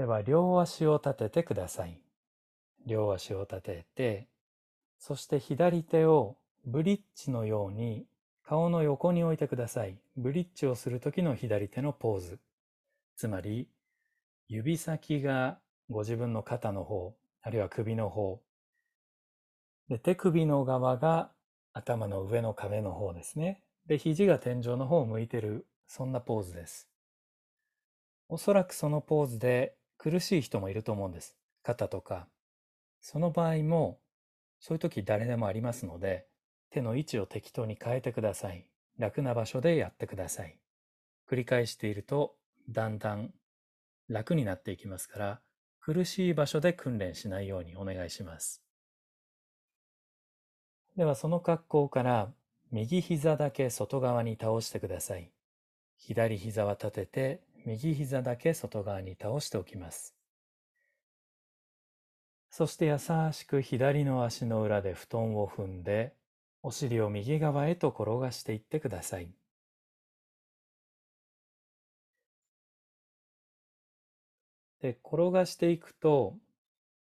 では、両足を立ててください。両足を立てて、そして左手をブリッジのように顔の横に置いてください。ブリッジをするときの左手のポーズ。つまり、指先がご自分の肩の方、あるいは首の方。で、手首の側が頭の上の壁の方ですね。で、肘が天井の方を向いてる、そんなポーズです。おそらくそのポーズで苦しい人もいると思うんです。肩とか。その場合も、そういう時誰でもありますので、手の位置を適当に変えてください。楽な場所でやってください。繰り返していると、だんだん楽になっていきますから、苦しい場所で訓練しないようにお願いします。ではその格好から右膝だけ外側に倒してください。左膝は立てて右膝だけ外側に倒しておきます。そして優しく左の足の裏で布団を踏んで、お尻を右側へと転がしていってください。で、転がしていくと、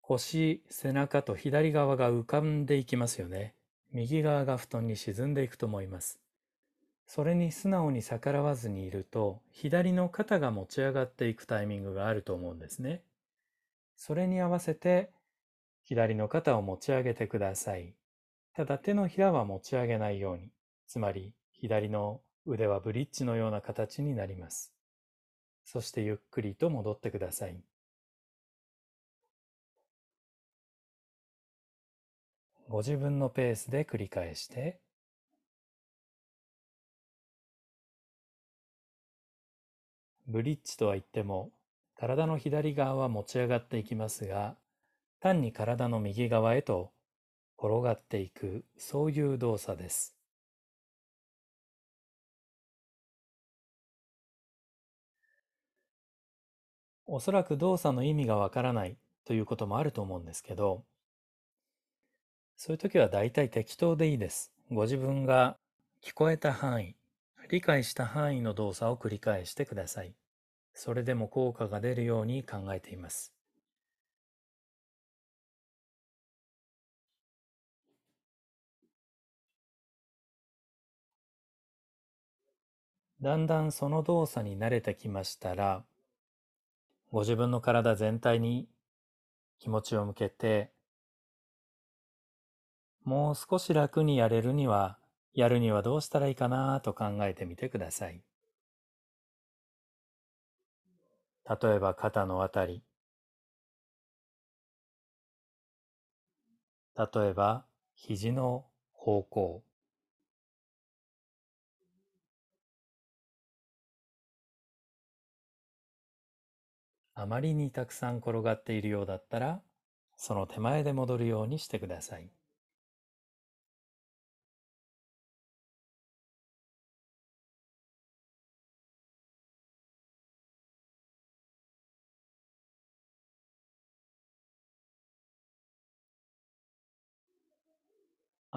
腰、背中と左側が浮かんでいきますよね。右側が布団に沈んでいくと思います。それに素直に逆らわずにいると、左の肩が持ち上がっていくタイミングがあると思うんですね。それに合わせて、左の肩を持ち上げてください。ただ手のひらは持ち上げないように、つまり左の腕はブリッジのような形になります。そしてゆっくりと戻ってください。ご自分のペースで繰り返して、ブリッジとは言っても、体の左側は持ち上がっていきますが、単に体の右側へと転がっていく、そういう動作です。おそらく動作の意味がわからないということもあると思うんですけど、そういう時は大体適当でいいです。ご自分が聞こえた範囲、理解した範囲の動作を繰り返してください。それでも効果が出るように考えています。だんだんその動作に慣れてきましたら、ご自分の体全体に気持ちを向けて、もう少し楽にやれるには、やるにはどうしたらいいかなと考えてみてください。例えば肩のあたり。例えば肘の方向。あまりにたくさん転がっているようだったら、その手前で戻るようにしてください。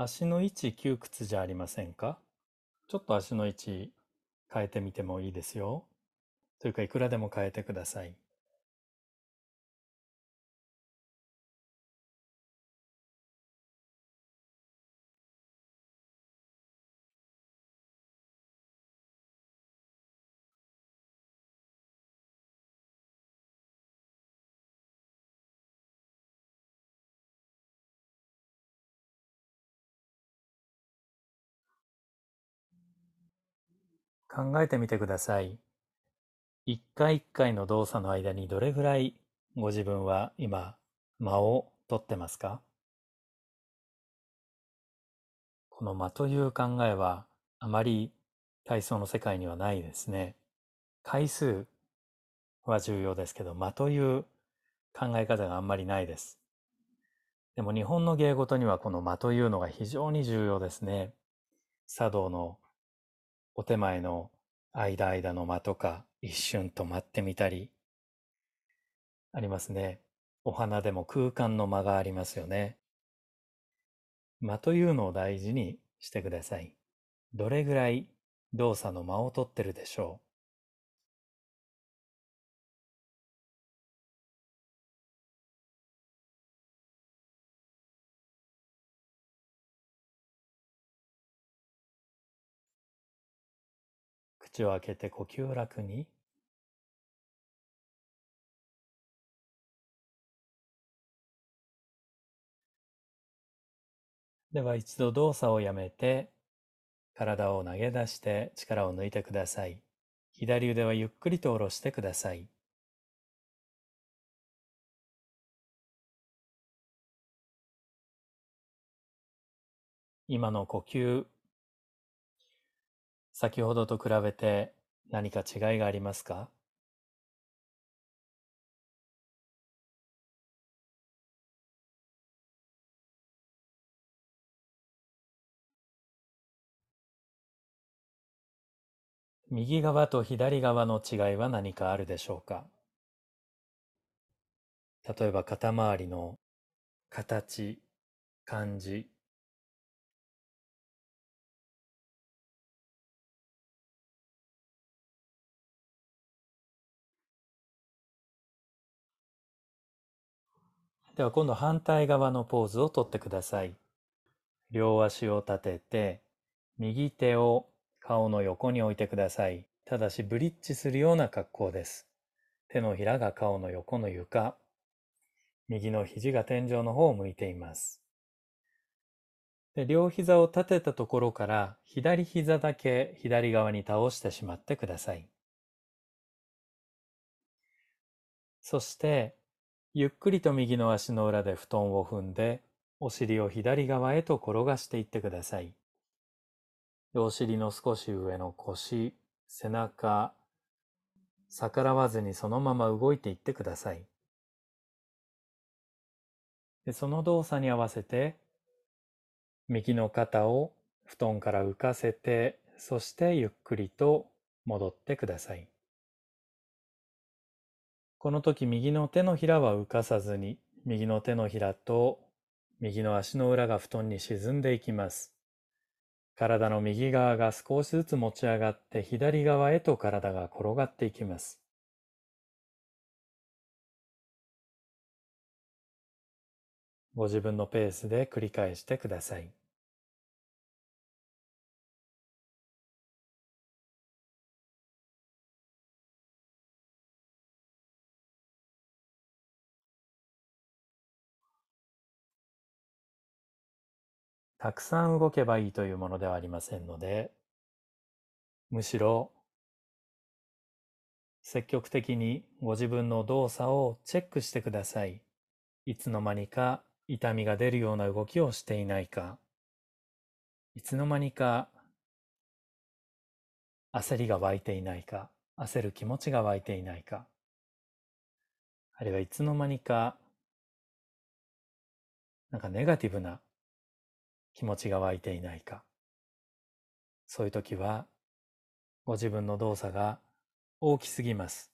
足の位置窮屈じゃありませんか？ちょっと足の位置変えてみてもいいですよ。というかいくらでも変えてください。考えてみてください。一回一回の動作の間にどれぐらいご自分は今間を取ってますか？この間という考えはあまり体操の世界にはないですね。回数は重要ですけど、間という考え方があんまりないです。でも日本の芸事にはこの間というのが非常に重要ですね。茶道のお手前の間間の間とか一瞬止まってみたりありますね。お花でも空間の間がありますよね。間というのを大事にしてください。どれぐらい動作の間を取ってるでしょう口を開けて呼吸を楽に。では一度動作をやめて、体を投げ出して力を抜いてください。左腕はゆっくりと下ろしてください。今の呼吸、先ほどと比べて何か違いがありますか？右側と左側の違いは何かあるでしょうか？例えば肩周りの形、感じ、では今度反対側のポーズをとってください。両足を立てて、右手を顔の横に置いてください。ただしブリッジするような格好です。手のひらが顔の横の床。右の肘が天井の方を向いています。で両膝を立てたところから左膝だけ左側に倒してしまってください。そしてゆっくりと右の足の裏で布団を踏んで、お尻を左側へと転がしていってください。お尻の少し上の腰、背中、逆らわずにそのまま動いていってください。でその動作に合わせて、右の肩を布団から浮かせて、そしてゆっくりと戻ってください。この時右の手のひらは浮かさずに、右の手のひらと右の足の裏が布団に沈んでいきます。体の右側が少しずつ持ち上がって左側へと体が転がっていきます。ご自分のペースで繰り返してください。たくさん動けばいいというものではありませんので、むしろ積極的にご自分の動作をチェックしてください。いつの間にか痛みが出るような動きをしていないか、いつの間にか焦りが湧いていないか、焦る気持ちが湧いていないか、あるいはいつの間にかなんかネガティブな気持ちが湧いていないか。そういう時は、ご自分の動作が大きすぎます。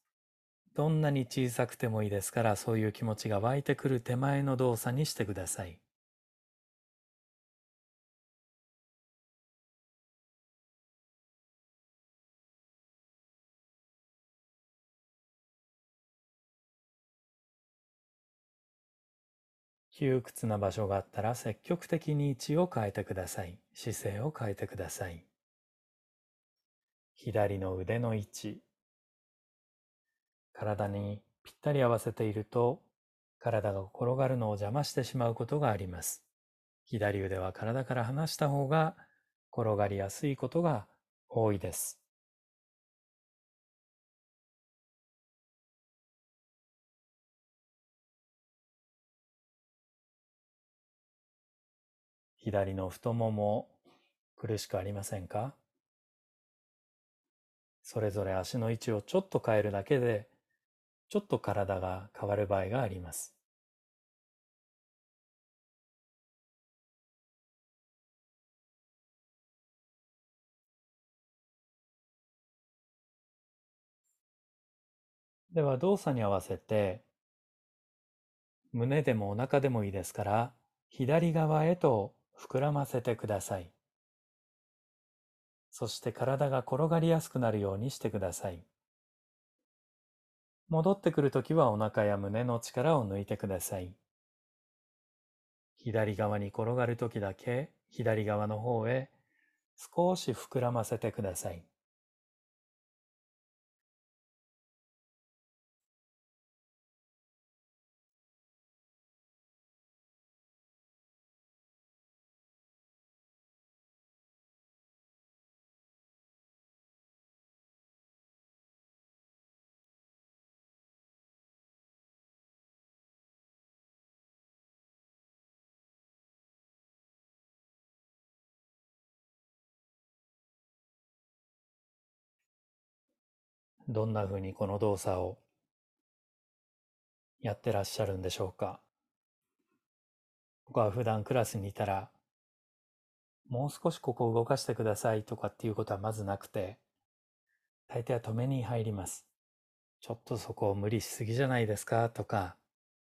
どんなに小さくてもいいですから、そういう気持ちが湧いてくる手前の動作にしてください。窮屈な場所があったら積極的に位置を変えてください。姿勢を変えてください。左の腕の位置。体にぴったり合わせていると体が転がるのを邪魔してしまうことがあります。左腕は体から離した方が転がりやすいことが多いです。左の太もも苦しくありませんか？それぞれ足の位置をちょっと変えるだけでちょっと体が変わる場合があります。では動作に合わせて胸でもお腹でもいいですから左側へと膨らませてください。そして体が転がりやすくなるようにしてください。戻ってくるときはお腹や胸の力を抜いてください。左側に転がるときだけ左側の方へ少し膨らませてください。どんな風にこの動作をやってらっしゃるんでしょうか？僕は普段クラスにいたら、もう少しここを動かしてくださいとかっていうことはまずなくて、大抵は止めに入ります。ちょっとそこを無理しすぎじゃないですかとか、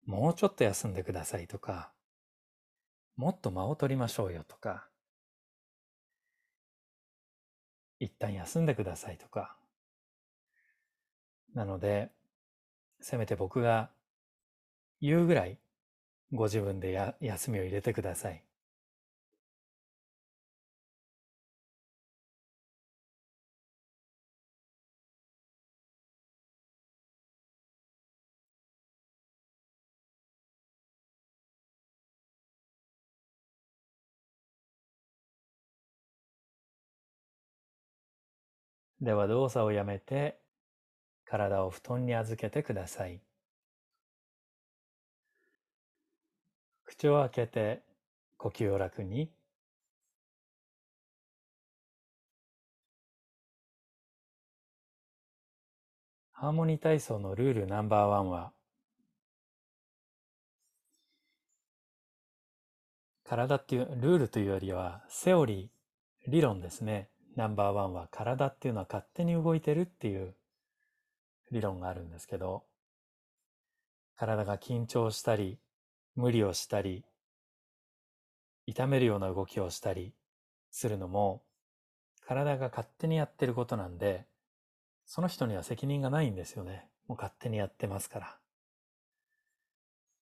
もうちょっと休んでくださいとか、もっと間を取りましょうよとか、一旦休んでくださいとか。なので、せめて僕が言うぐらいご自分でや休みを入れてください。では動作をやめて体を布団に預けてください。口を開けて呼吸を楽に。ハーモニー体操のルールナンバーワンは体っていうルールというよりはセオリー理論ですねナンバーワンは体っていうのは勝手に動いてるっていう理論があるんですけど体が緊張したり無理をしたり、痛めるような動きをしたりするのも、体が勝手にやってることなんで、その人には責任がないんですよね。もう勝手にやってますから。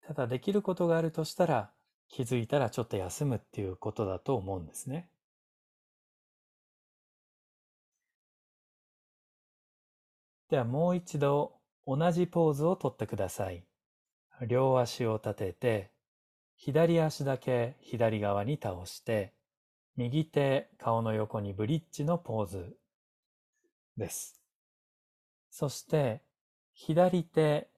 ただできることがあるとしたら、気づいたらちょっと休むっていうことだと思うんですね。ではもう一度同じポーズをとってください。両足を立てて、左足だけ左側に倒して、右手顔の横にブリッジのポーズです。そして、左手、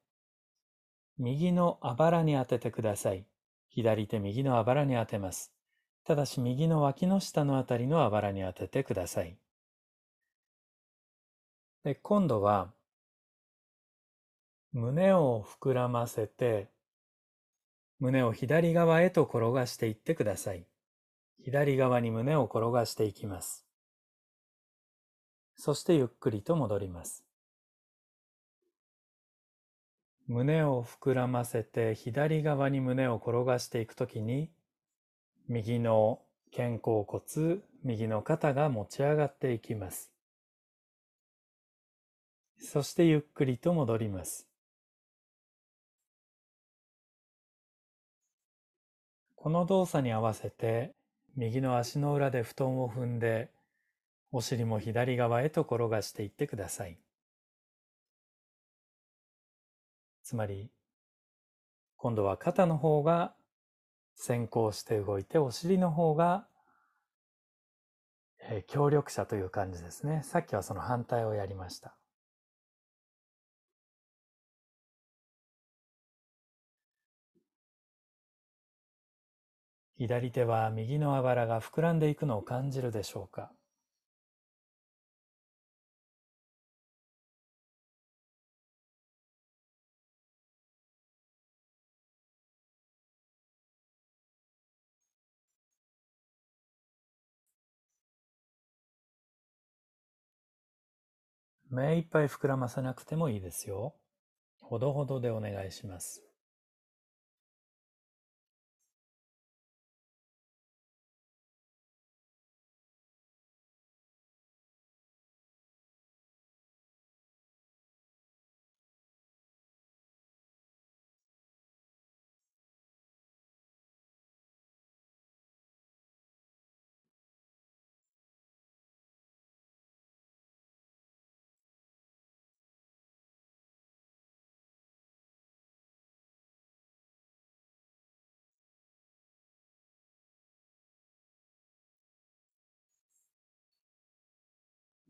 右のあばらに当ててください。左手右のあばらに当てます。ただし右の脇の下のあたりのあばらに当ててください。で、今度は胸を膨らませて、胸を左側へと転がしていってください。左側に胸を転がしていきます。そしてゆっくりと戻ります。胸を膨らませて左側に胸を転がしていくときに、右の肩甲骨、右の肩が持ち上がっていきます。そしてゆっくりと戻ります。この動作に合わせて右の足の裏で布団を踏んでお尻も左側へと転がしていってください。つまり今度は肩の方が先行して動いてお尻の方が、えー、協力者という感じですね。さっきはその反対をやりました。左手は右のあばらが膨らんでいくのを感じるでしょうか？目いっぱい膨らませなくてもいいですよ。ほどほどでお願いします。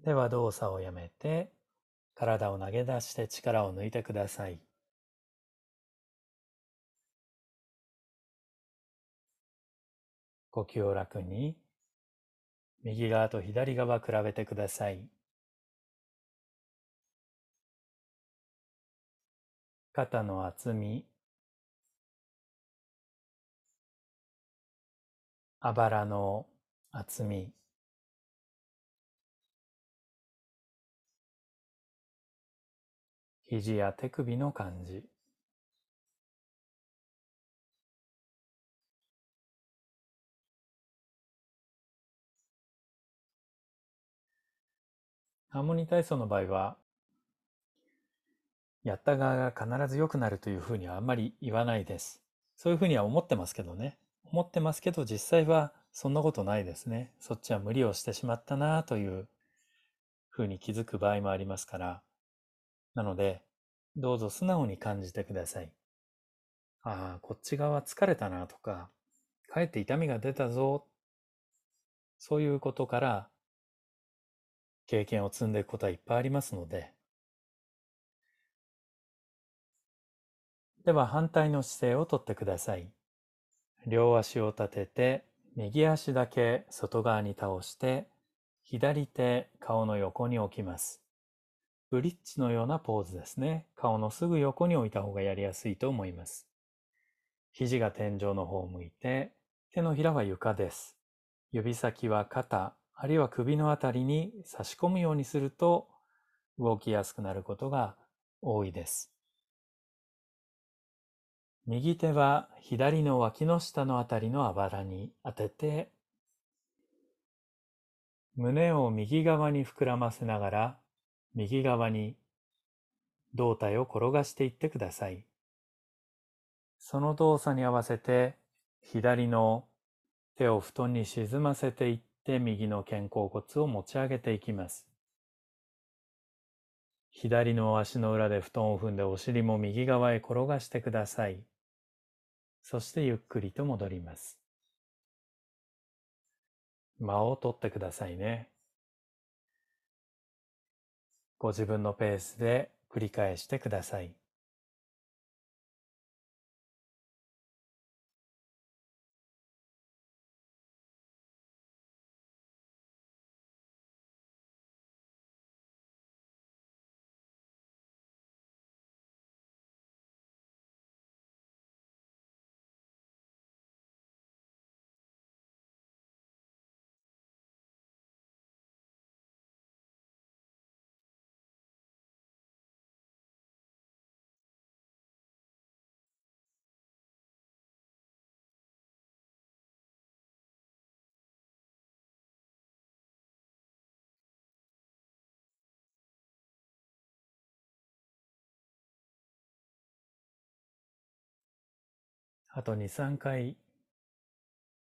では動作をやめて、体を投げ出して力を抜いてください。呼吸を楽に、右側と左側比べてください。肩の厚み、あばらの厚み、肘や手首の感じ。ハーモニー体操の場合は、やった側が必ず良くなるというふうにはあんまり言わないです。そういうふうには思ってますけどね。思ってますけど実際はそんなことないですね。そっちは無理をしてしまったなというふうに気づく場合もありますから。なので、どうぞ素直に感じてください。ああ、こっち側疲れたなとか、かえって痛みが出たぞ。そういうことから経験を積んでいくことはいっぱいありますので、では反対の姿勢をとってください。両足を立てて、右足だけ外側に倒して、左手顔の横に置きます。ブリッジのようなポーズですね。顔のすぐ横に置いた方がやりやすいと思います。肘が天井の方を向いて、手のひらは床です。指先は肩、あるいは首のあたりに差し込むようにすると動きやすくなることが多いです。右手は左の脇の下のあたりのあばらに当てて胸を右側に膨らませながら右側に胴体を転がしていってください。その動作に合わせて左の手を布団に沈ませていって右の肩甲骨を持ち上げていきます。左の足の裏で布団を踏んでお尻も右側へ転がしてください。そしてゆっくりと戻ります。間を取ってくださいね。ご自分のペースで繰り返してください。あと2、3回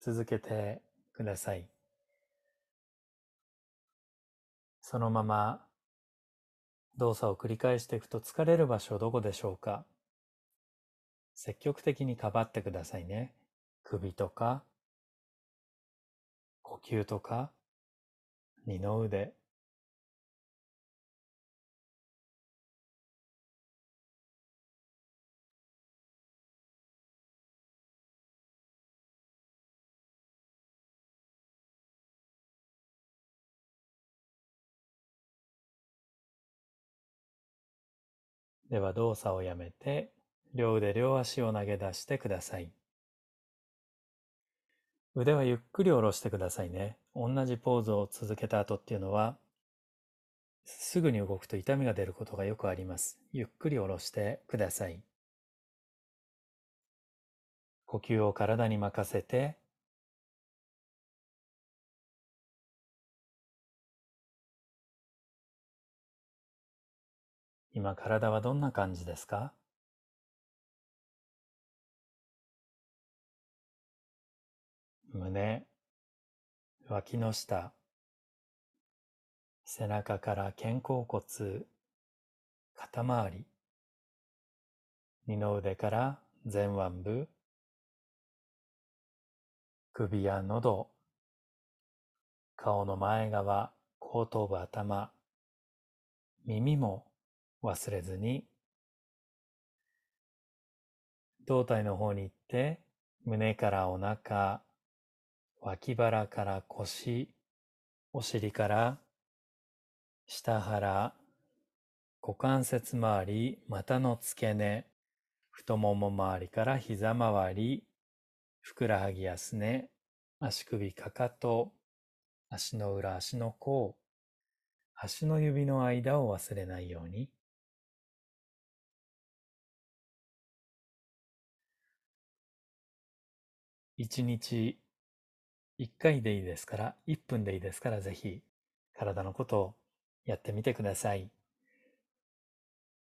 続けてください。そのまま動作を繰り返していくと疲れる場所どこでしょうか？積極的にかばってくださいね。首とか、呼吸とか、二の腕、では動作をやめて、両腕両足を投げ出してください。腕はゆっくり下ろしてくださいね。同じポーズを続けた後っていうのは、すぐに動くと痛みが出ることがよくあります。ゆっくり下ろしてください。呼吸を体に任せて今体はどんな感じですか？胸、脇の下、背中から肩甲骨、肩周り、二の腕から前腕部、首や喉、顔の前側、後頭部頭、耳も忘れずに、胴体の方に行って、胸からお腹、脇腹から腰、お尻から下腹、股関節周り、股の付け根、太もも周りから膝周り、ふくらはぎやすね、足首かかと、足の裏足の甲、足の指の間を忘れないように。1日1回でいいですから、1分でいいですから、ぜひ体のことをやってみてください。